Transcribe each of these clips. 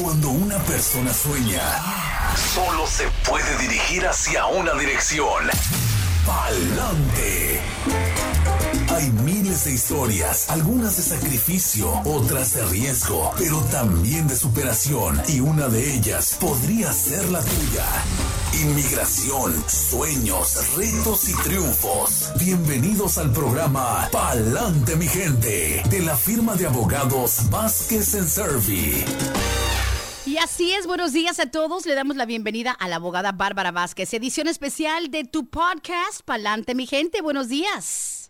Cuando una persona sueña, solo se puede dirigir hacia una dirección. Pa'lante. Hay miles de historias, algunas de sacrificio, otras de riesgo, pero también de superación. Y una de ellas podría ser la tuya. Inmigración, sueños, retos y triunfos. Bienvenidos al programa Pa'lante mi gente, de la firma de abogados Vázquez en Servi. Y así es, buenos días a todos. Le damos la bienvenida a la abogada Bárbara Vázquez, edición especial de tu podcast, Pa'lante mi gente. Buenos días.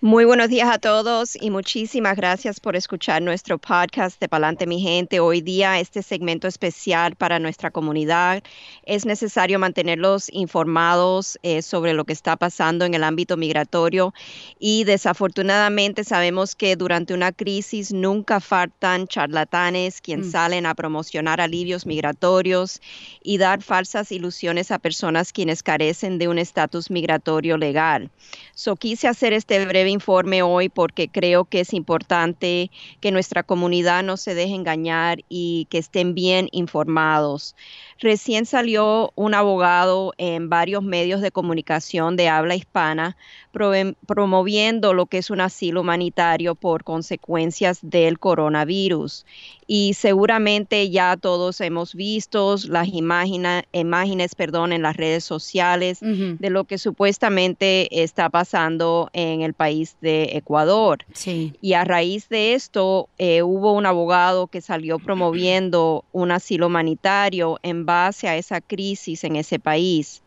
Muy buenos días a todos y muchísimas gracias por escuchar nuestro podcast de Palante mi gente. Hoy día este segmento especial para nuestra comunidad. Es necesario mantenerlos informados eh, sobre lo que está pasando en el ámbito migratorio y desafortunadamente sabemos que durante una crisis nunca faltan charlatanes quienes mm. salen a promocionar alivios migratorios y dar falsas ilusiones a personas quienes carecen de un estatus migratorio legal. So quise hacer este breve informe hoy porque creo que es importante que nuestra comunidad no se deje engañar y que estén bien informados. Recién salió un abogado en varios medios de comunicación de habla hispana promoviendo lo que es un asilo humanitario por consecuencias del coronavirus. Y seguramente ya todos hemos visto las imágenes perdón, en las redes sociales de lo que supuestamente está pasando en el país de Ecuador. Y a raíz de esto eh, hubo un abogado que salió promoviendo un asilo humanitario en base a esa crisis en ese país.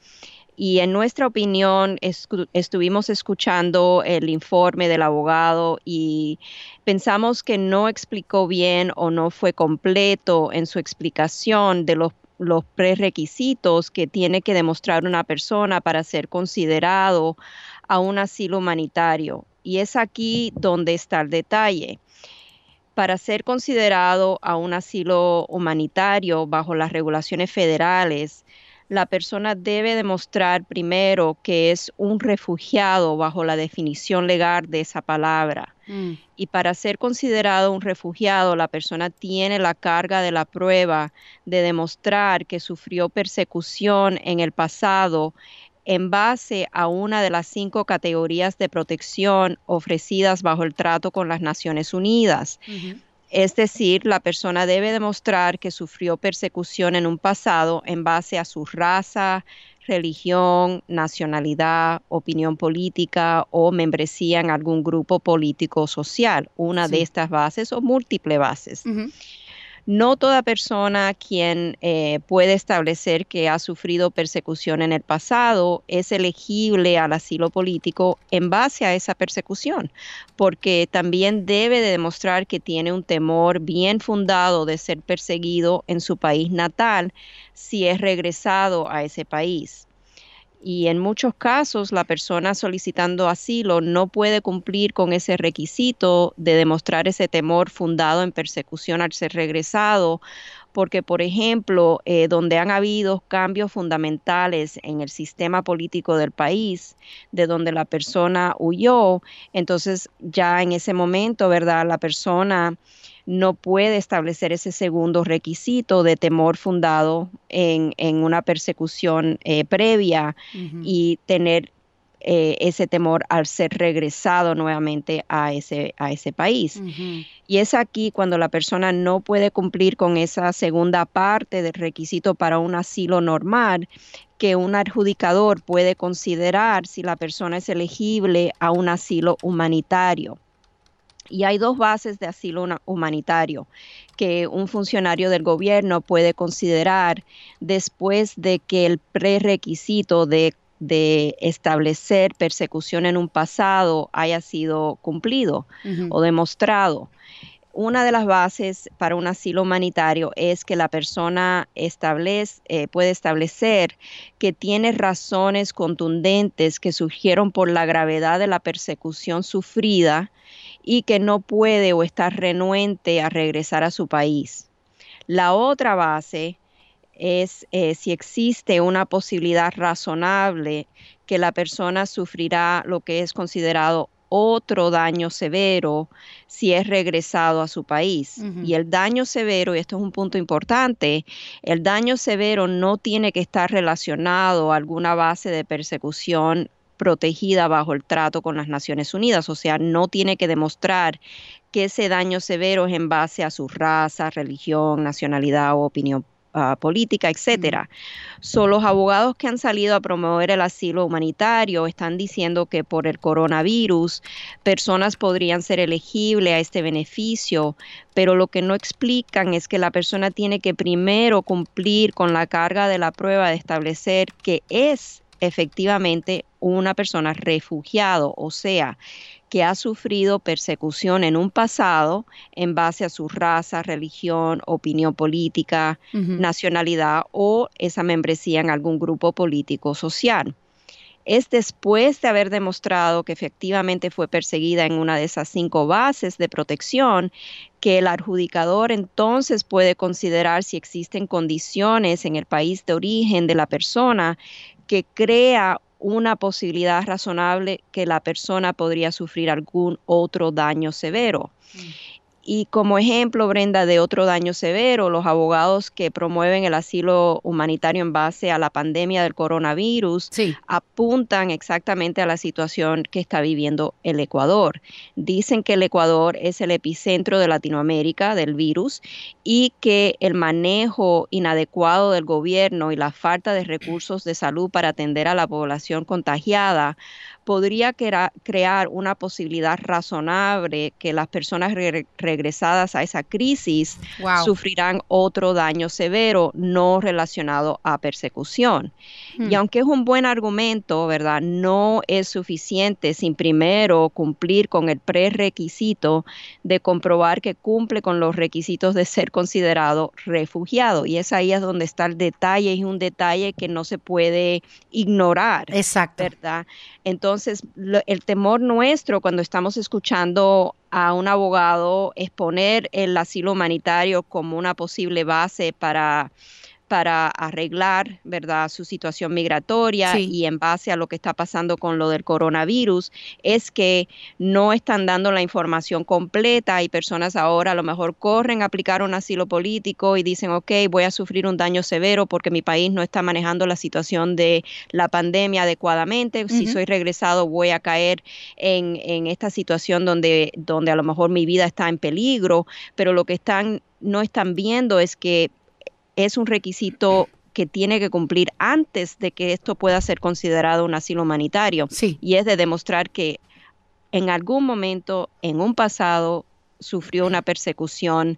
Y en nuestra opinión, estuvimos escuchando el informe del abogado y pensamos que no explicó bien o no fue completo en su explicación de los, los prerequisitos que tiene que demostrar una persona para ser considerado a un asilo humanitario. Y es aquí donde está el detalle para ser considerado a un asilo humanitario bajo las regulaciones federales, la persona debe demostrar primero que es un refugiado bajo la definición legal de esa palabra. Mm. Y para ser considerado un refugiado, la persona tiene la carga de la prueba de demostrar que sufrió persecución en el pasado en base a una de las cinco categorías de protección ofrecidas bajo el trato con las Naciones Unidas. Es decir, la persona debe demostrar que sufrió persecución en un pasado en base a su raza, religión, nacionalidad, opinión política o membresía en algún grupo político o social, una de estas bases o múltiples bases. No toda persona quien eh, puede establecer que ha sufrido persecución en el pasado es elegible al asilo político en base a esa persecución, porque también debe de demostrar que tiene un temor bien fundado de ser perseguido en su país natal si es regresado a ese país y en muchos casos la persona solicitando asilo no puede cumplir con ese requisito de demostrar ese temor fundado en persecución al ser regresado, porque por ejemplo, eh, donde han habido cambios fundamentales en el sistema político del país, de donde la persona huyó, entonces ya en ese momento, ¿verdad? La persona no puede establecer ese segundo requisito de temor fundado en, una persecución eh, previa y tener eh, ese temor al ser regresado nuevamente a ese, a ese país. Y es aquí cuando la persona no puede cumplir con esa segunda parte del requisito para un asilo normal que un adjudicador puede considerar si la persona es elegible a un asilo humanitario. Y hay dos bases de asilo humanitario que un funcionario del gobierno puede considerar después de que el prerequisito de, establecer persecución en un pasado haya sido cumplido o demostrado. Una de las bases para un asilo humanitario es que la persona establece, eh, puede establecer que tiene razones contundentes que surgieron por la gravedad de la persecución sufrida y que no puede o está renuente a regresar a su país. La otra base es eh, si existe una posibilidad razonable que la persona sufrirá lo que es considerado otro daño severo si es regresado a su país. Y el daño severo, y esto es un punto importante, el daño severo no tiene que estar relacionado a alguna base de persecución protegida bajo el trato con las Naciones Unidas, o sea, no tiene que demostrar que ese daño severo es en base a su raza, religión, nacionalidad o opinión ah, política, etcétera. Son los abogados que han salido a promover el asilo humanitario están diciendo que por el coronavirus personas podrían ser elegibles a este beneficio, pero lo que no explican es que la persona tiene que primero cumplir con la carga de la prueba de establecer que es efectivamente una persona refugiado, o sea, que ha sufrido persecución en un pasado en base a su raza, religión, opinión política, nacionalidad o esa membresía en algún grupo político social. Es después de haber demostrado que efectivamente fue perseguida en una de esas cinco bases de protección que el adjudicador entonces puede considerar si existen condiciones en el país de origen de la persona que crea una posibilidad razonable que la persona podría sufrir algún otro daño severo. Mm. Y como ejemplo, Brenda, de otro daño severo, los abogados que promueven el asilo humanitario en base a la pandemia del coronavirus apuntan exactamente a la situación que está viviendo el Ecuador. Dicen que el Ecuador es el epicentro de Latinoamérica del virus y que el manejo inadecuado del gobierno y la falta de recursos de salud para atender a la población contagiada podría crear una posibilidad razonable que las personas regresadas a esa crisis sufrirán otro daño severo no relacionado a persecución. Y hmm. aunque es un buen argumento, ¿verdad? No es suficiente sin primero cumplir con el prerequisito de comprobar que cumple con los requisitos de ser considerado refugiado. Y es ahí es donde está el detalle, y un detalle que no se puede ignorar. Exacto. ¿Verdad? Entonces, el temor nuestro cuando estamos escuchando a un abogado exponer el asilo humanitario como una posible base para para arreglar, ¿verdad?, su situación migratoria y en base a lo que está pasando con lo del coronavirus, es que no están dando la información completa y personas ahora a lo mejor corren a aplicar un asilo político y dicen, ok, voy a sufrir un daño severo porque mi país no está manejando la situación de la pandemia adecuadamente, si soy regresado voy a caer en, en esta situación donde, donde a lo mejor mi vida está en peligro, pero lo que están no están viendo es que es un requisito que tiene que cumplir antes de que esto pueda ser considerado un asilo humanitario. Y es de demostrar que en algún momento, en un pasado, sufrió una persecución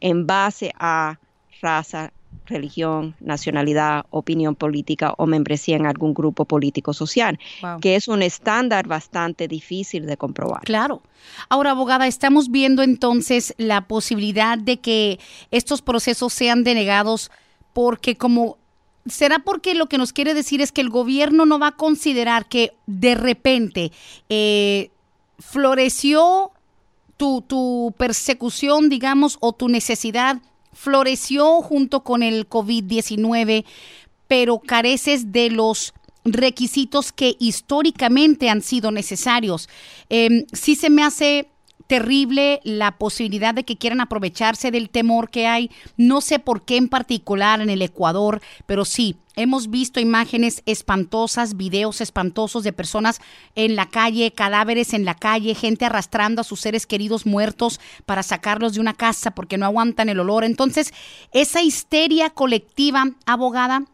en base a raza, religión, nacionalidad, opinión política o membresía en algún grupo político social, que es un estándar bastante difícil de comprobar. Claro. Ahora, abogada, estamos viendo entonces la posibilidad de que estos procesos sean denegados porque como ¿Será porque lo que nos quiere decir es que el gobierno no va a considerar que de repente eh, floreció tu, tu persecución, digamos, o tu necesidad floreció junto con el COVID-19, pero careces de los requisitos que históricamente han sido necesarios. Eh, sí se me hace terrible la posibilidad de que quieran aprovecharse del temor que hay. No sé por qué en particular en el Ecuador, pero sí, hemos visto imágenes espantosas, videos espantosos de personas en la calle, cadáveres en la calle, gente arrastrando a sus seres queridos muertos para sacarlos de una casa porque no aguantan el olor. Entonces, esa histeria colectiva, abogada,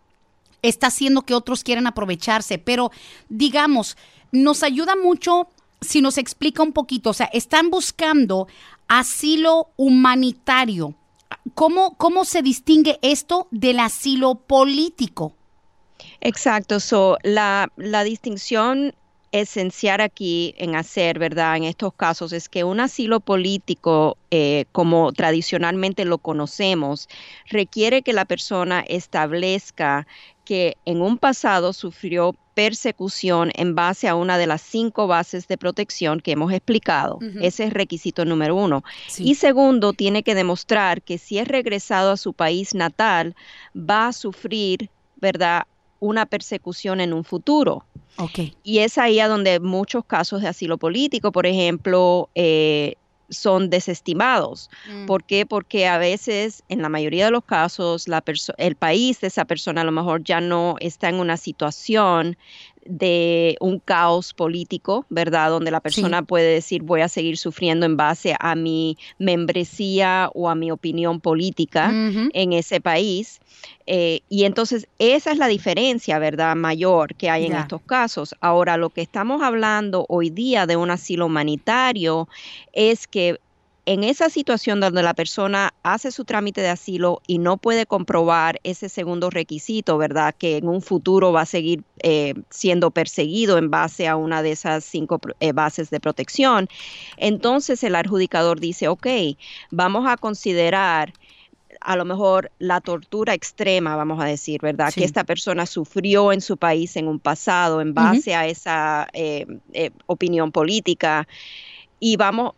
está haciendo que otros quieran aprovecharse, pero digamos, nos ayuda mucho si nos explica un poquito, o sea, están buscando asilo humanitario. ¿Cómo, cómo se distingue esto del asilo político? Exacto, so, la, la distinción esencial aquí en hacer, ¿verdad? En estos casos es que un asilo político, eh, como tradicionalmente lo conocemos, requiere que la persona establezca que en un pasado sufrió persecución en base a una de las cinco bases de protección que hemos explicado. Ese es requisito número uno. Y segundo, tiene que demostrar que si es regresado a su país natal, va a sufrir, ¿verdad? una persecución en un futuro. Okay. Y es ahí a donde muchos casos de asilo político, por ejemplo, eh, son desestimados. Mm. ¿Por qué? Porque a veces, en la mayoría de los casos, la el país de esa persona a lo mejor ya no está en una situación de un caos político, ¿verdad? Donde la persona puede decir voy a seguir sufriendo en base a mi membresía o a mi opinión política en ese país. Eh, y entonces esa es la diferencia, ¿verdad? Mayor que hay en estos casos. Ahora, lo que estamos hablando hoy día de un asilo humanitario es que en esa situación donde la persona hace su trámite de asilo y no puede comprobar ese segundo requisito, ¿verdad? Que en un futuro va a seguir eh, siendo perseguido en base a una de esas cinco eh, bases de protección, entonces el adjudicador dice, ok, vamos a considerar a lo mejor la tortura extrema, vamos a decir, ¿verdad? Que esta persona sufrió en su país en un pasado en base a esa eh, opinión política y vamos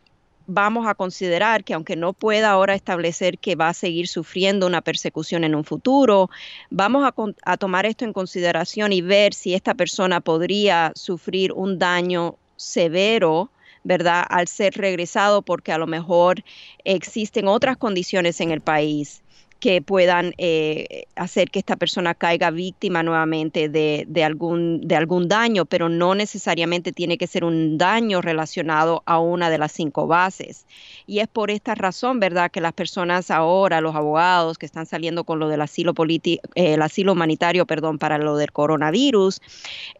vamos a considerar que aunque no pueda ahora establecer que va a seguir sufriendo una persecución en un futuro, vamos a, tomar esto en consideración y ver si esta persona podría sufrir un daño severo ¿verdad? Al ser regresado porque a lo mejor existen otras condiciones en el país que puedan eh, hacer que esta persona caiga víctima nuevamente de, algún, de algún daño, pero no necesariamente tiene que ser un daño relacionado a una de las cinco bases. Y es por esta razón, ¿verdad?, que las personas ahora, los abogados que están saliendo con lo del asilo eh, el asilo humanitario, perdón, para lo del coronavirus,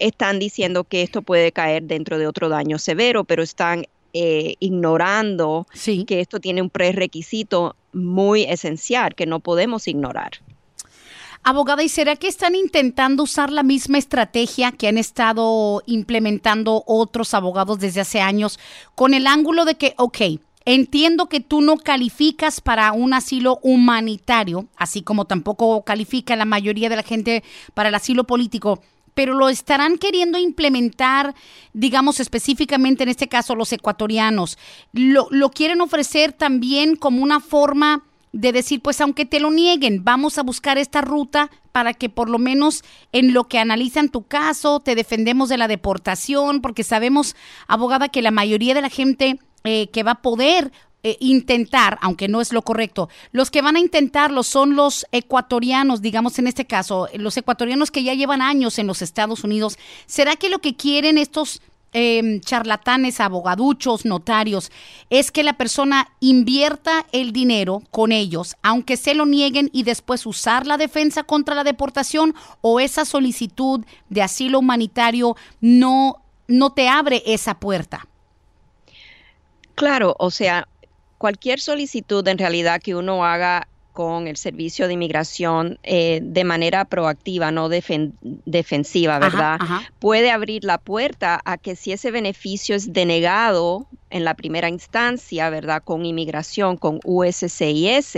están diciendo que esto puede caer dentro de otro daño severo, pero están eh, ignorando que esto tiene un prerequisito muy esencial que no podemos ignorar. Abogada, ¿y será que están intentando usar la misma estrategia que han estado implementando otros abogados desde hace años con el ángulo de que, ok, entiendo que tú no calificas para un asilo humanitario, así como tampoco califica la mayoría de la gente para el asilo político, pero lo estarán queriendo implementar, digamos específicamente en este caso los ecuatorianos. Lo, lo quieren ofrecer también como una forma de decir, pues aunque te lo nieguen, vamos a buscar esta ruta para que por lo menos en lo que analizan tu caso, te defendemos de la deportación, porque sabemos, abogada, que la mayoría de la gente eh, que va a poder eh, intentar, aunque no es lo correcto, los que van a intentarlo son los ecuatorianos, digamos en este caso, los ecuatorianos que ya llevan años en los Estados Unidos. ¿Será que lo que quieren estos em, charlatanes, abogaduchos, notarios, es que la persona invierta el dinero con ellos, aunque se lo nieguen y después usar la defensa contra la deportación o esa solicitud de asilo humanitario no, no te abre esa puerta? Claro, o sea, cualquier solicitud en realidad que uno haga con el servicio de inmigración eh, de manera proactiva, no defensiva, ¿verdad? Puede abrir la puerta a que si ese beneficio es denegado en la primera instancia, ¿verdad? Con inmigración, con USCIS,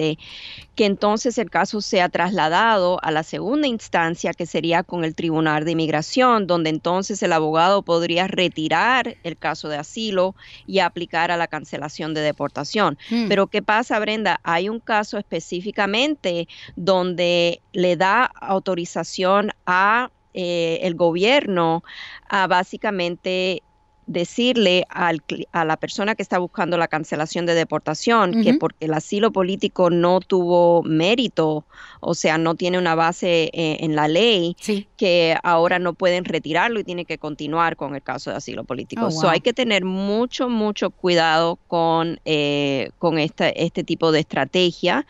que entonces el caso sea trasladado a la segunda instancia, que sería con el Tribunal de Inmigración, donde entonces el abogado podría retirar el caso de asilo y aplicar a la cancelación de deportación. Hmm. Pero ¿qué pasa, Brenda? Hay un caso específicamente donde le da autorización a eh, el gobierno a básicamente decirle al, a la persona que está buscando la cancelación de deportación que porque el asilo político no tuvo mérito, o sea, no tiene una base eh, en la ley, que ahora no pueden retirarlo y tiene que continuar con el caso de asilo político. Oh, hay que tener mucho, mucho cuidado con, eh, con este tipo de estrategia.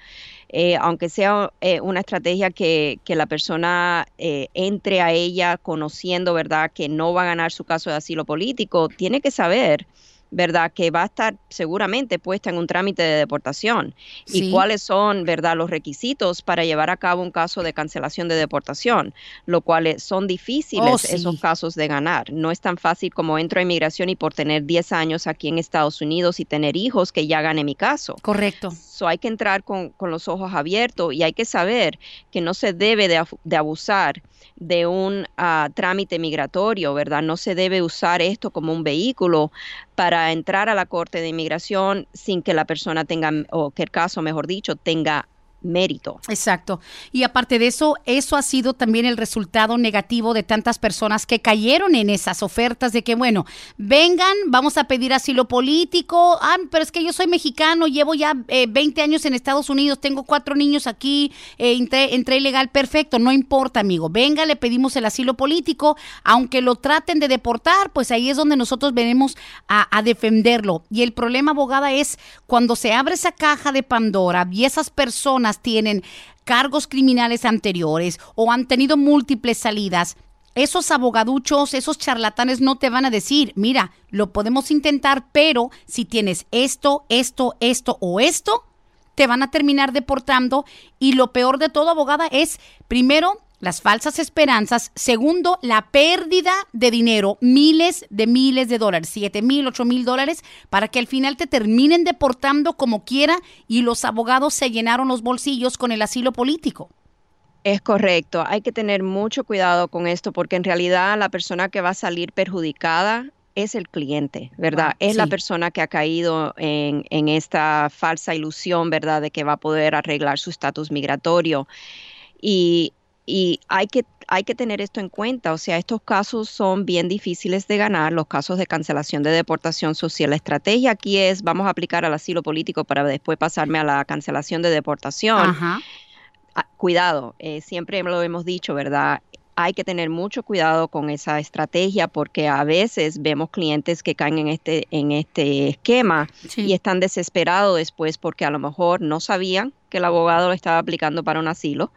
Eh, aunque sea eh, una estrategia que, que la persona eh, entre a ella conociendo, ¿verdad?, que no va a ganar su caso de asilo político, tiene que saber ¿verdad? Que va a estar seguramente puesta en un trámite de deportación. ¿Y cuáles son, verdad, los requisitos para llevar a cabo un caso de cancelación de deportación? Lo cual son difíciles oh, esos casos de ganar. No es tan fácil como entro a inmigración y por tener 10 años aquí en Estados Unidos y tener hijos que ya gane mi caso. Correcto. So, hay que entrar con, con, los ojos abiertos y hay que saber que no se debe de, de abusar de un ah, trámite migratorio, ¿verdad? No se debe usar esto como un vehículo para entrar a la Corte de Inmigración sin que la persona tenga, o que el caso, mejor dicho, tenga mérito. Exacto. Y aparte de eso, eso ha sido también el resultado negativo de tantas personas que cayeron en esas ofertas de que, bueno, vengan, vamos a pedir asilo político. Ah, pero es que yo soy mexicano, llevo ya 20 eh, años en Estados Unidos, tengo cuatro niños aquí, eh, entré, ilegal, perfecto, no importa, amigo. Venga, le pedimos el asilo político, aunque lo traten de deportar, pues ahí es donde nosotros venimos a defenderlo. Y el problema, abogada, es cuando se abre esa caja de Pandora y esas personas tienen cargos criminales anteriores o han tenido múltiples salidas, esos abogaduchos, esos charlatanes no te van a decir, mira, lo podemos intentar, pero si tienes esto, esto, esto o esto, te van a terminar deportando. Y lo peor de todo, abogada, es, primero, las falsas esperanzas. Segundo, la pérdida de dinero, miles de miles de dólares, siete mil, ocho mil dólares, para que al final te terminen deportando como quiera y los abogados se llenaron los bolsillos con el asilo político. Es correcto, hay que tener mucho cuidado con esto porque en realidad la persona que va a salir perjudicada es el cliente, ¿verdad? es la persona que ha caído en, en esta falsa ilusión, ¿verdad? De que va a poder arreglar su estatus migratorio. Y y hay que, hay que tener esto en cuenta, o sea, estos casos son bien difíciles de ganar, los casos de cancelación de deportación social. La estrategia aquí es, vamos a aplicar al asilo político para después pasarme a la cancelación de deportación. Ah, cuidado, eh, siempre lo hemos dicho, ¿verdad? hay que tener mucho cuidado con esa estrategia porque a veces vemos clientes que caen en este, en este esquema y están desesperados después porque a lo mejor no sabían que el abogado lo estaba aplicando para un asilo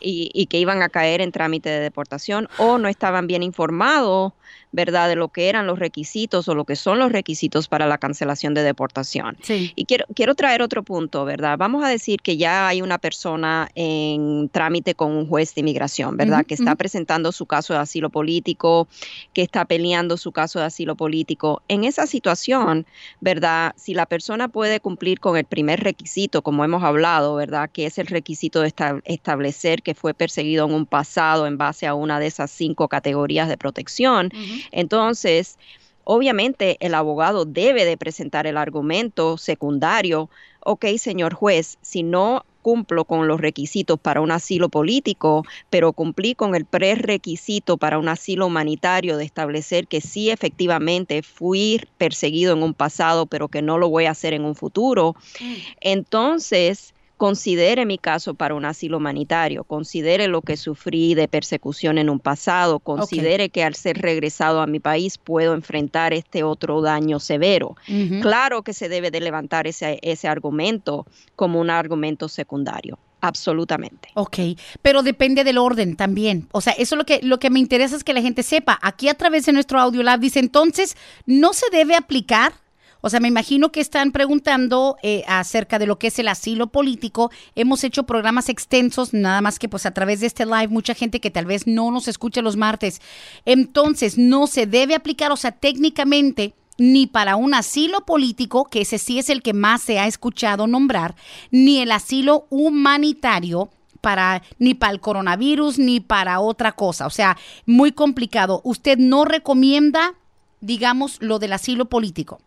y, y, que iban a caer en trámite de deportación o no estaban bien informados ¿verdad?, de lo que eran los requisitos o lo que son los requisitos para la cancelación de deportación. Y quiero, quiero traer otro punto, ¿verdad? Vamos a decir que ya hay una persona en trámite con un juez de inmigración, ¿verdad?, que está presentando su caso de asilo político, que está peleando su caso de asilo político. En esa situación, ¿verdad?, si la persona puede cumplir con el primer requisito, como hemos hablado, ¿verdad?, que es el requisito de establecer que fue perseguido en un pasado en base a una de esas cinco categorías de protección, entonces, obviamente el abogado debe de presentar el argumento secundario, ok, señor juez, si no cumplo con los requisitos para un asilo político, pero cumplí con el prerequisito para un asilo humanitario de establecer que sí efectivamente fui perseguido en un pasado, pero que no lo voy a hacer en un futuro, mm. entonces considere mi caso para un asilo humanitario, considere lo que sufrí de persecución en un pasado, considere que al ser regresado a mi país puedo enfrentar este otro daño severo. Claro que se debe de levantar ese, ese argumento como un argumento secundario. Absolutamente. Ok, pero depende del orden también. O sea, eso es lo que, lo que me interesa es que la gente sepa. Aquí a través de nuestro audio lab dice entonces, no se debe aplicar o sea, me imagino que están preguntando eh, acerca de lo que es el asilo político. Hemos hecho programas extensos, nada más que pues a través de este live, mucha gente que tal vez no nos escucha los martes. Entonces, no se debe aplicar, o sea, técnicamente ni para un asilo político, que ese sí es el que más se ha escuchado nombrar, ni el asilo humanitario para ni para el coronavirus ni para otra cosa, o sea, muy complicado. Usted no recomienda, digamos, lo del asilo político.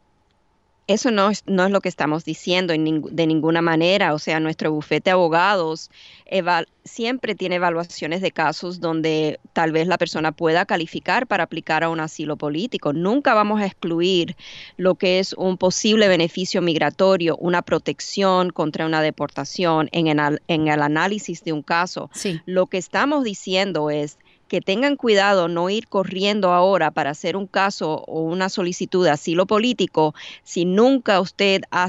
Eso no es, no es lo que estamos diciendo de ninguna manera. O sea, nuestro bufete de abogados siempre tiene evaluaciones de casos donde tal vez la persona pueda calificar para aplicar a un asilo político. Nunca vamos a excluir lo que es un posible beneficio migratorio, una protección contra una deportación en el, en el análisis de un caso. Lo que estamos diciendo es que tengan cuidado no ir corriendo ahora para hacer un caso o una solicitud de asilo político si nunca usted ha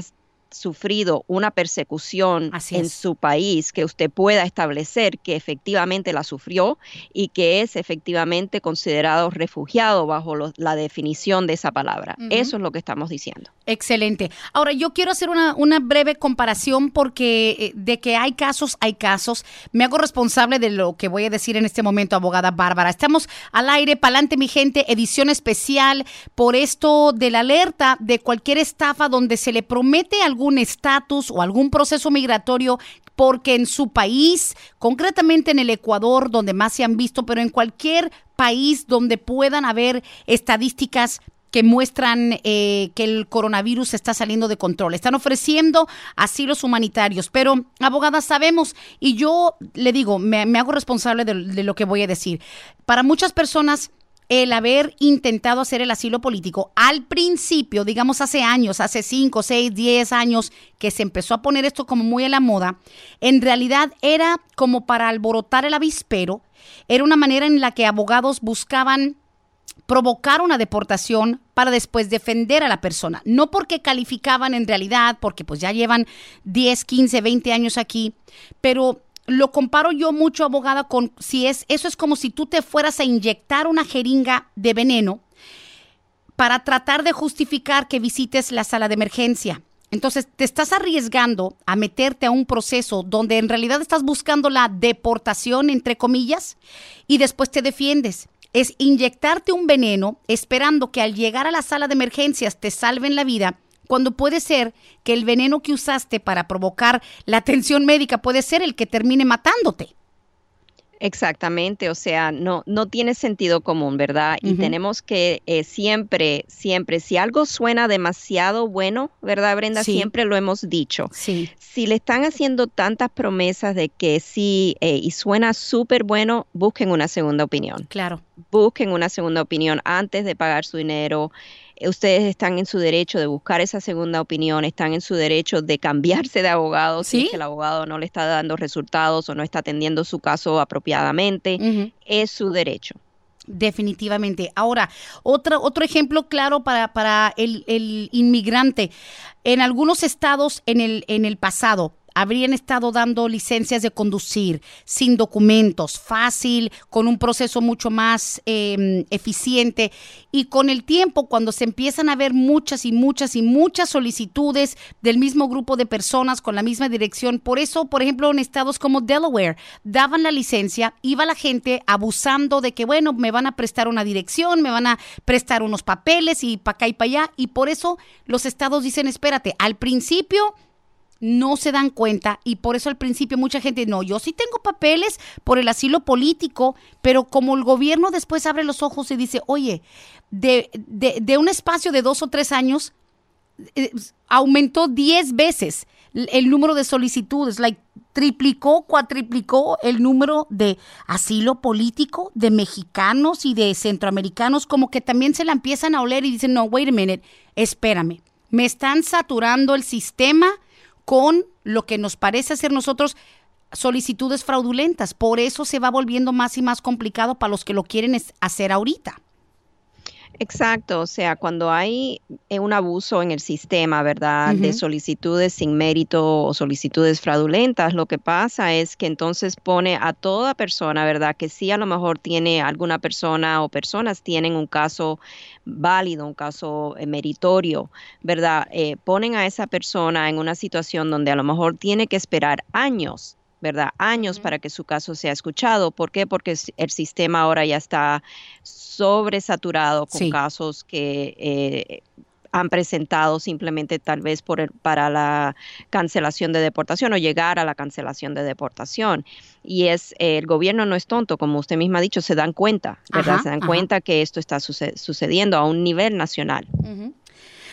sufrido una persecución en su país, que usted pueda establecer que efectivamente la sufrió y que es efectivamente considerado refugiado bajo la definición de esa palabra. Eso es lo que estamos diciendo. Excelente. Ahora, yo quiero hacer una, una breve comparación porque eh, de que hay casos, hay casos. Me hago responsable de lo que voy a decir en este momento, abogada Bárbara. Estamos al aire, pa'lante mi gente, edición especial por esto de la alerta de cualquier estafa donde se le promete algún algún estatus o algún proceso migratorio porque en su país, concretamente en el Ecuador, donde más se han visto, pero en cualquier país donde puedan haber estadísticas que muestran eh, que el coronavirus está saliendo de control. Están ofreciendo asilos humanitarios, pero abogadas sabemos, y yo le digo, me, hago responsable de lo que voy a decir. Para muchas personas el haber intentado hacer el asilo político al principio, digamos hace años, hace 5, 6, 10 años, que se empezó a poner esto como muy a la moda, en realidad era como para alborotar el avispero, era una manera en la que abogados buscaban provocar una deportación para después defender a la persona. No porque calificaban en realidad, porque pues ya llevan 10, 15, 20 años aquí, pero lo comparo yo mucho, abogada, con si es, eso es como si tú te fueras a inyectar una jeringa de veneno para tratar de justificar que visites la sala de emergencia. Entonces, te estás arriesgando a meterte a un proceso donde en realidad estás buscando la deportación, entre comillas, y después te defiendes. Es inyectarte un veneno esperando que al llegar a la sala de emergencias te salven la vida cuando puede ser que el veneno que usaste para provocar la atención médica puede ser el que termine matándote. Exactamente, o sea, no, no tiene sentido común, ¿verdad? Y tenemos que eh, siempre, siempre, si algo suena demasiado bueno, ¿verdad, Brenda? Siempre lo hemos dicho. Sí. Si le están haciendo tantas promesas de que sí eh, y suena súper bueno, busquen una segunda opinión. Claro. Busquen una segunda opinión antes de pagar su dinero ustedes están en su derecho de buscar esa segunda opinión, están en su derecho de cambiarse de abogado si el abogado no le está dando resultados o no está atendiendo su caso apropiadamente. Es su derecho. Definitivamente. Ahora, otro, otro ejemplo claro para, para el, el, inmigrante. En algunos estados en el, en el pasado, habrían estado dando licencias de conducir sin documentos, fácil, con un proceso mucho más em, eficiente. Y con el tiempo, cuando se empiezan a ver muchas y muchas y muchas solicitudes del mismo grupo de personas con la misma dirección, por eso, por ejemplo, en estados como Delaware, daban la licencia, iba la gente abusando de que, bueno, me van a prestar una dirección, me van a prestar unos papeles y para acá y para allá. Y por eso los estados dicen, espérate, al principio no se dan cuenta y por eso al principio mucha gente, no, yo sí tengo papeles por el asilo político, pero como el gobierno después abre los ojos y dice, oye, de, de, un espacio de dos o tres años, eh, aumentó diez veces el número de solicitudes, like, triplicó, cuatriplicó el número de asilo político de mexicanos y de centroamericanos, como que también se la empiezan a oler y dicen, no, wait a minute, espérame, me están saturando el sistema con lo que nos parece hacer nosotros solicitudes fraudulentas. Por eso se va volviendo más y más complicado para los que lo quieren hacer ahorita. Exacto, o sea, cuando hay eh, un abuso en el sistema, ¿verdad? De solicitudes sin mérito o solicitudes fraudulentas, lo que pasa es que entonces pone a toda persona, ¿verdad? Que sí a lo mejor tiene alguna persona o personas tienen un caso válido, un caso eh, meritorio, ¿verdad? Eh, ponen a esa persona en una situación donde a lo mejor tiene que esperar años ¿verdad? Años para que su caso sea escuchado. ¿Por qué? Porque el sistema ahora ya está sobresaturado con casos que eh, han presentado simplemente tal vez por para la cancelación de deportación o llegar a la cancelación de deportación. Y es el gobierno no es tonto, como usted misma ha dicho, se dan cuenta, ¿verdad? se dan cuenta que esto está sucediendo a un nivel nacional.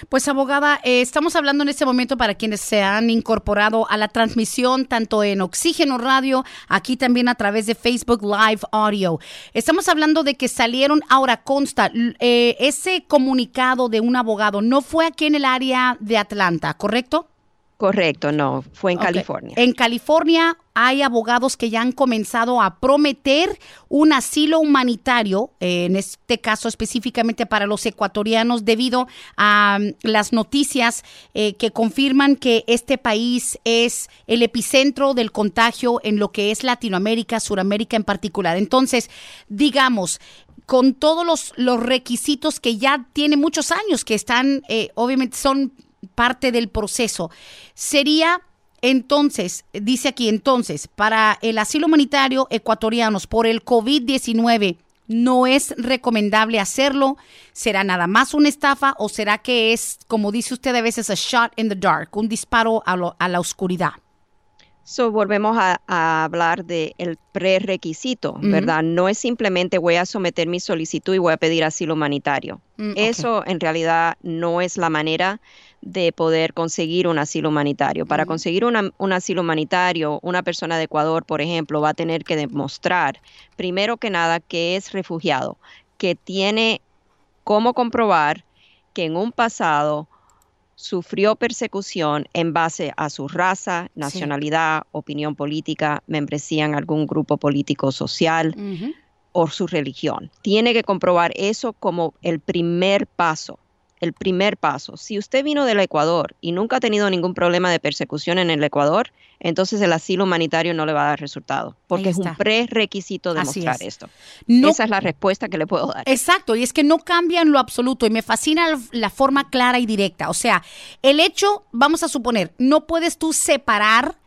Pues abogada, eh, estamos hablando en este momento para quienes se han incorporado a la transmisión tanto en Oxígeno Radio, aquí también a través de Facebook Live Audio. Estamos hablando de que salieron, ahora consta, eh, ese comunicado de un abogado no fue aquí en el área de Atlanta, ¿correcto? Correcto, no, fue en California. En California hay abogados que ya han comenzado a prometer un asilo humanitario, en este caso específicamente para los ecuatorianos, debido a mm, las noticias eh, que confirman que este país es el epicentro del contagio en lo que es Latinoamérica, Suramérica en particular. Entonces, digamos, con todos los, los requisitos que ya tiene muchos años, que están, eh, obviamente son parte del proceso. Sería entonces, dice aquí entonces, para el asilo humanitario ecuatorianos por el COVID-19, no es recomendable hacerlo? ¿Será nada más una estafa o será que es, como dice usted a veces, a shot in the dark, un disparo a, a la oscuridad? So, volvemos a, hablar del el prerequisito, ¿verdad? No es simplemente voy a someter mi solicitud y voy a pedir asilo humanitario. Mm, Eso en realidad no es la manera de poder conseguir un asilo humanitario. Para conseguir un asilo humanitario, una persona de Ecuador, por ejemplo, va a tener que demostrar, primero que nada, que es refugiado, que tiene cómo comprobar que en un pasado sufrió persecución en base a su raza, nacionalidad, opinión política, membresía en algún grupo político social o su religión. Tiene que comprobar eso como el primer paso el primer paso. Si usted vino del Ecuador y nunca ha tenido ningún problema de persecución en el Ecuador, entonces el asilo humanitario no le va a dar resultado, porque es un prerequisito demostrar esto. Esa es la respuesta que le puedo dar. Exacto, y es que no cambia en lo absoluto y me fascina la forma clara y directa. O sea, el hecho, vamos a suponer, no puedes tú separar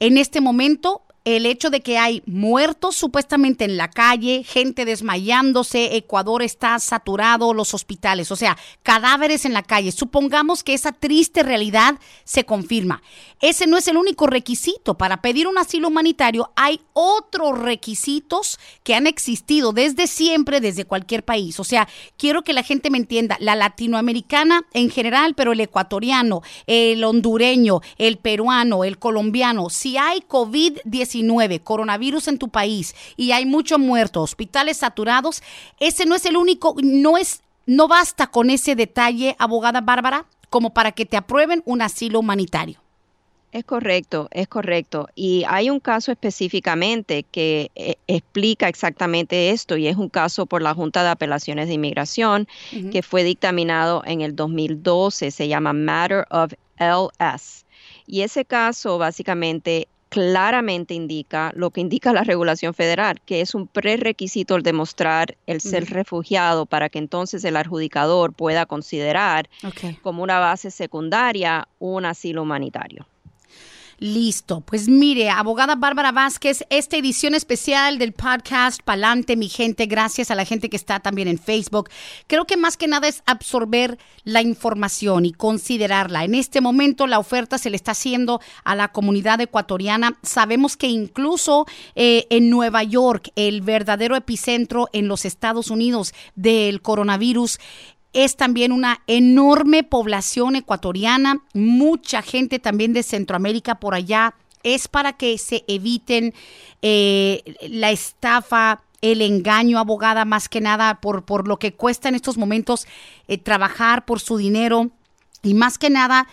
en este momento el hecho de que hay muertos supuestamente en la calle, gente desmayándose, Ecuador está saturado, los hospitales, o sea, cadáveres en la calle. Supongamos que esa triste realidad se confirma. Ese no es el único requisito. Para pedir un asilo humanitario hay otros requisitos que han existido desde siempre, desde cualquier país. O sea, quiero que la gente me entienda, la latinoamericana en general, pero el ecuatoriano, el hondureño, el peruano, el colombiano, si hay COVID-19, coronavirus en tu país y hay muchos muertos, hospitales saturados, ese no es el único, no es, no basta con ese detalle, abogada Bárbara, como para que te aprueben un asilo humanitario. Es correcto, es correcto. Y hay un caso específicamente que eh, explica exactamente esto y es un caso por la Junta de Apelaciones de Inmigración que fue dictaminado en el 2012, se llama Matter of LS. Y ese caso básicamente claramente indica lo que indica la regulación federal, que es un prerequisito el demostrar el ser refugiado para que entonces el adjudicador pueda considerar como una base secundaria un asilo humanitario. Listo. Pues mire, abogada Bárbara Vázquez, esta edición especial del podcast Palante, mi gente, gracias a la gente que está también en Facebook. Creo que más que nada es absorber la información y considerarla. En este momento la oferta se le está haciendo a la comunidad ecuatoriana. Sabemos que incluso eh, en Nueva York, el verdadero epicentro en los Estados Unidos del coronavirus, es también una enorme población ecuatoriana, mucha gente también de Centroamérica por allá. Es para que se eviten eh, la estafa, el engaño, abogada, más que nada por, por lo que cuesta en estos momentos eh, trabajar por su dinero y más que nada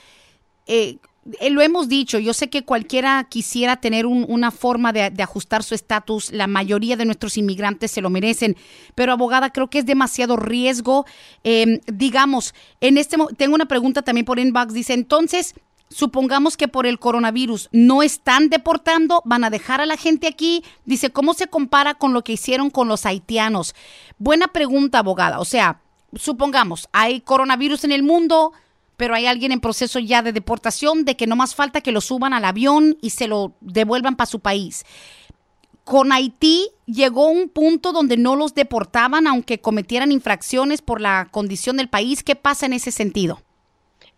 eh, eh, lo hemos dicho, yo sé que cualquiera quisiera tener una forma de, ajustar su estatus, la mayoría de nuestros inmigrantes se lo merecen, pero abogada, creo que es demasiado riesgo. Em, digamos, en este tengo una pregunta también por inbox, dice, entonces, supongamos que por el coronavirus no están deportando, van a dejar a la gente aquí, dice, ¿cómo se compara con lo que hicieron con los haitianos? Buena pregunta, abogada, o sea, supongamos, hay coronavirus en el mundo, pero hay alguien en proceso ya de deportación, de que no más falta que lo suban al avión y se lo devuelvan para su país. Con Haití llegó un punto donde no los deportaban aunque cometieran infracciones por la condición del país. ¿Qué pasa en ese sentido?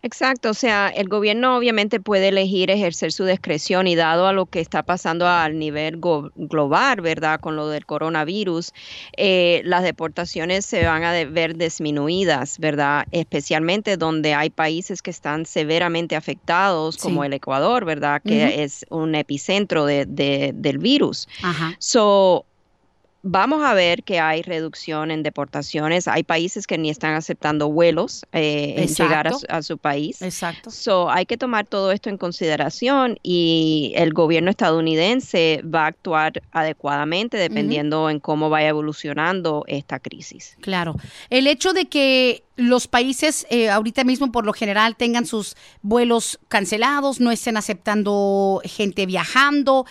Exacto, o sea, el gobierno obviamente puede elegir ejercer su discreción y dado a lo que está pasando al nivel global, ¿verdad? Con lo del coronavirus, eh, las deportaciones se van a ver disminuidas, ¿verdad? Especialmente donde hay países que están severamente afectados, como el Ecuador, ¿verdad? Que es un epicentro de, del virus. Ajá. So, Vamos a ver que hay reducción en deportaciones. Hay países que ni están aceptando vuelos eh, en llegar a su, país. Exacto. So, hay que tomar todo esto en consideración y el gobierno estadounidense va a actuar adecuadamente dependiendo en cómo vaya evolucionando esta crisis. Claro. El hecho de que los países eh, ahorita mismo por lo general tengan sus vuelos cancelados, no estén aceptando gente viajando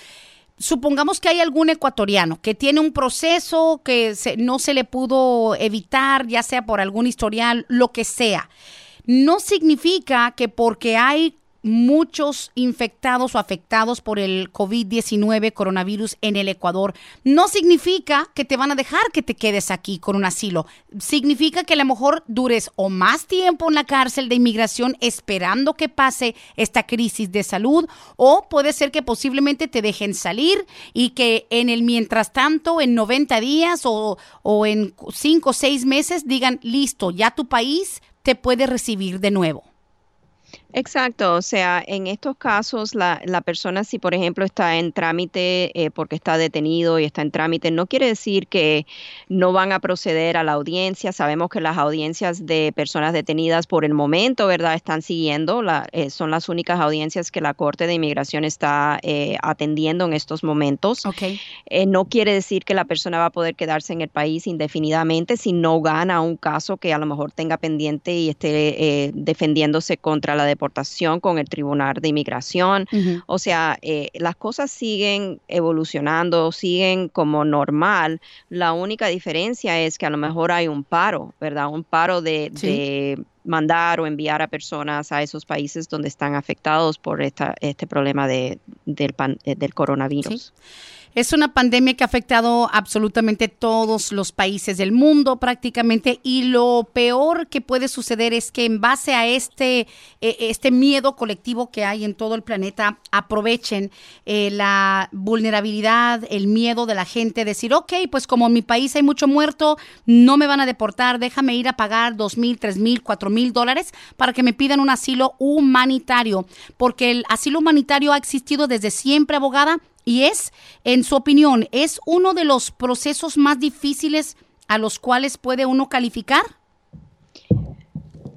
supongamos que hay algún ecuatoriano que tiene un proceso que no se le pudo evitar, ya sea por algún historial, lo que sea. No significa que porque hay muchos infectados o afectados por el COVID-19 coronavirus en el Ecuador. No significa que te van a dejar que te quedes aquí con un asilo. Significa que a lo mejor dures o más tiempo en la cárcel de inmigración esperando que pase esta crisis de salud o puede ser que posiblemente te dejen salir y que en el mientras tanto, en 90 días o, o en 5 o 6 meses digan, listo, ya tu país te puede recibir de nuevo. Exacto, o sea, en estos casos la, la persona si por ejemplo está en trámite eh, porque está detenido y está en trámite, no quiere decir que no van a proceder a la audiencia. Sabemos que las audiencias de personas detenidas por el momento, ¿verdad?, están siguiendo, la, eh, son las únicas audiencias que la Corte de Inmigración está eh, atendiendo en estos momentos. Okay. no quiere decir que la persona va a poder quedarse en el país indefinidamente si no gana un caso que a lo mejor tenga pendiente y esté defendiéndose contra la deportación con el Tribunal de Inmigración. O sea, eh, las cosas siguen evolucionando, siguen como normal. La única diferencia es que a lo mejor hay un paro, ¿verdad? Un paro de, mandar o enviar a personas a esos países donde están afectados por esta, este problema de, del, eh, del coronavirus. Es una pandemia que ha afectado absolutamente todos los países del mundo prácticamente y lo peor que puede suceder es que en base a este, e, este miedo colectivo que hay en todo el planeta aprovechen eh, la vulnerabilidad, el miedo de la gente, decir, ok, pues como en mi país hay mucho muerto, no me van a deportar, déjame ir a pagar dos mil, tres mil, cuatro mil dólares para que me pidan un asilo humanitario, porque el asilo humanitario ha existido desde siempre, abogada, y es, en su opinión, ¿es uno de los procesos más difíciles a los cuales puede uno calificar?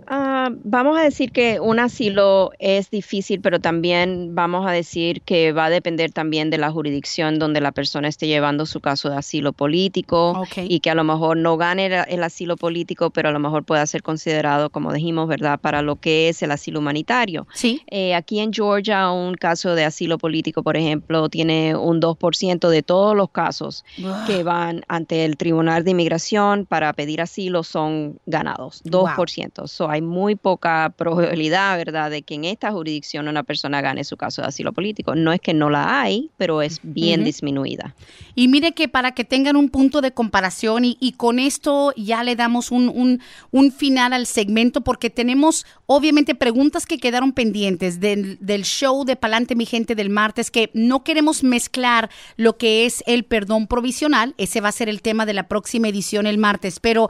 Ah, vamos a decir que un asilo es difícil, pero también vamos a decir que va a depender también de la jurisdicción donde la persona esté llevando su caso de asilo político y que a lo mejor no gane el, asilo político, pero a lo mejor pueda ser considerado, como dijimos, ¿verdad?, para lo que es el asilo humanitario. Sí. Eh, aquí en Georgia, un caso de asilo político, por ejemplo, tiene un 2% de todos los casos que van ante el Tribunal de Inmigración para pedir asilo son ganados, 2%. So, hay muy poca probabilidad, ¿verdad?, de que en esta jurisdicción una persona gane su caso de asilo político. No es que no la hay, pero es bien disminuida. Y mire que para que tengan un punto de comparación y, con esto ya le damos un, un, final al segmento porque tenemos obviamente preguntas que quedaron pendientes del, del show de Palante mi gente del martes que no queremos mezclar lo que es el perdón provisional, ese va a ser el tema de la próxima edición el martes, pero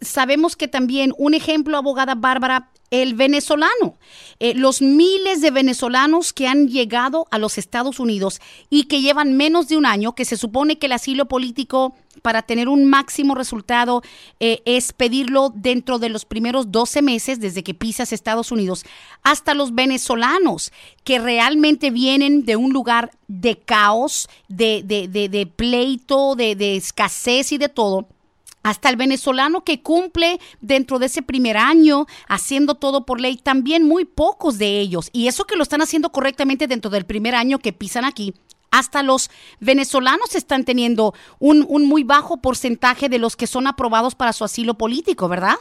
sabemos que también un ejemplo, abogada Bárbara, el venezolano, eh, los miles de venezolanos que han llegado a los Estados Unidos y que llevan menos de un año, que se supone que el asilo político para tener un máximo resultado eh, es pedirlo dentro de los primeros 12 meses desde que pisas Estados Unidos, hasta los venezolanos que realmente vienen de un lugar de caos, de, de, de pleito, de escasez y de todo hasta el venezolano que cumple dentro de ese primer año haciendo todo por ley, también muy pocos de ellos. Y eso que lo están haciendo correctamente dentro del primer año que pisan aquí. Hasta los venezolanos están teniendo un, un muy bajo porcentaje de los que son aprobados para su asilo político, ¿verdad?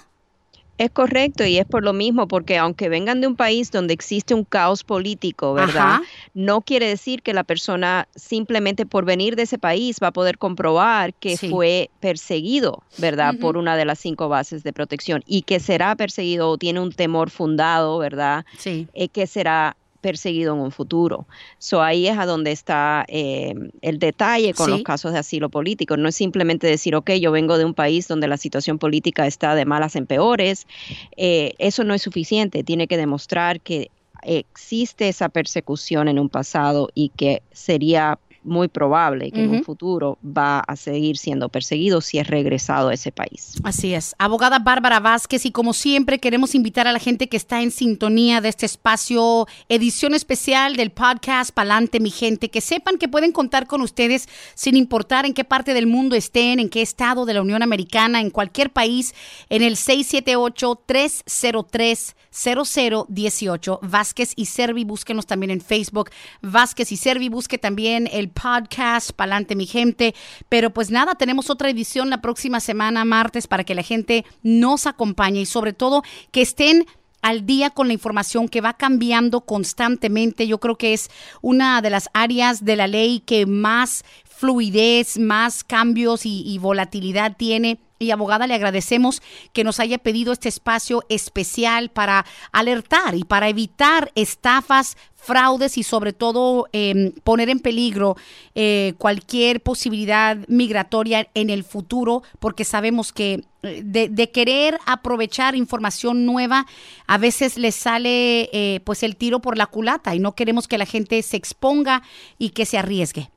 Es correcto y es por lo mismo, porque aunque vengan de un país donde existe un caos político, ¿verdad? No quiere decir que la persona simplemente por venir de ese país va a poder comprobar que fue perseguido, ¿verdad? Por una de las cinco bases de protección y que será perseguido o tiene un temor fundado, ¿verdad? Sí. Eh, que será perseguido en un futuro. So, ahí es a donde está eh, el detalle con los casos de asilo político. No es simplemente decir, ok, yo vengo de un país donde la situación política está de malas en peores. Eh, eso no es suficiente. Tiene que demostrar que existe esa persecución en un pasado y que sería muy probable que en un futuro va a seguir siendo perseguido si es regresado a ese país. Así es. Abogada Bárbara Vázquez y como siempre queremos invitar a la gente que está en sintonía de este espacio, edición especial del podcast Palante mi gente, que sepan que pueden contar con ustedes sin importar en qué parte del mundo estén, en qué estado de la Unión Americana, en cualquier país, en el 678 303 0018 Vázquez y Servi, búsquenos también en Facebook. Vázquez y Servi, busque también el podcast, Palante mi gente. Pero pues nada, tenemos otra edición la próxima semana, martes, para que la gente nos acompañe y sobre todo que estén al día con la información que va cambiando constantemente. Yo creo que es una de las áreas de la ley que más fluidez, más cambios y, volatilidad tiene. Y abogada, le agradecemos que nos haya pedido este espacio especial para alertar y para evitar estafas, fraudes y sobre todo em, poner en peligro eh, cualquier posibilidad migratoria en el futuro, porque sabemos que eh, de, querer aprovechar información nueva, a veces les sale eh, pues el tiro por la culata y no queremos que la gente se exponga y que se arriesgue.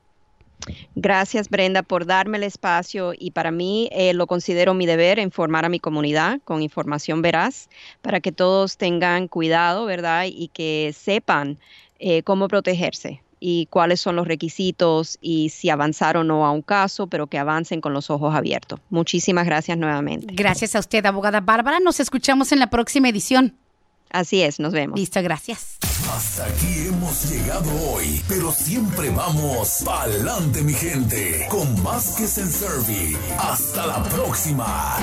Gracias, Brenda, por darme el espacio y para mí eh, lo considero mi deber informar a mi comunidad con información veraz para que todos tengan cuidado, ¿verdad? Y que sepan eh, cómo protegerse y cuáles son los requisitos y si avanzar o no a un caso, pero que avancen con los ojos abiertos. Muchísimas gracias nuevamente. Gracias a usted, abogada Bárbara. Nos escuchamos en la próxima edición. Así es, nos vemos. Listo, gracias. Hasta aquí hemos llegado hoy, pero siempre vamos pa'lante, mi gente, con más que. Hasta la próxima.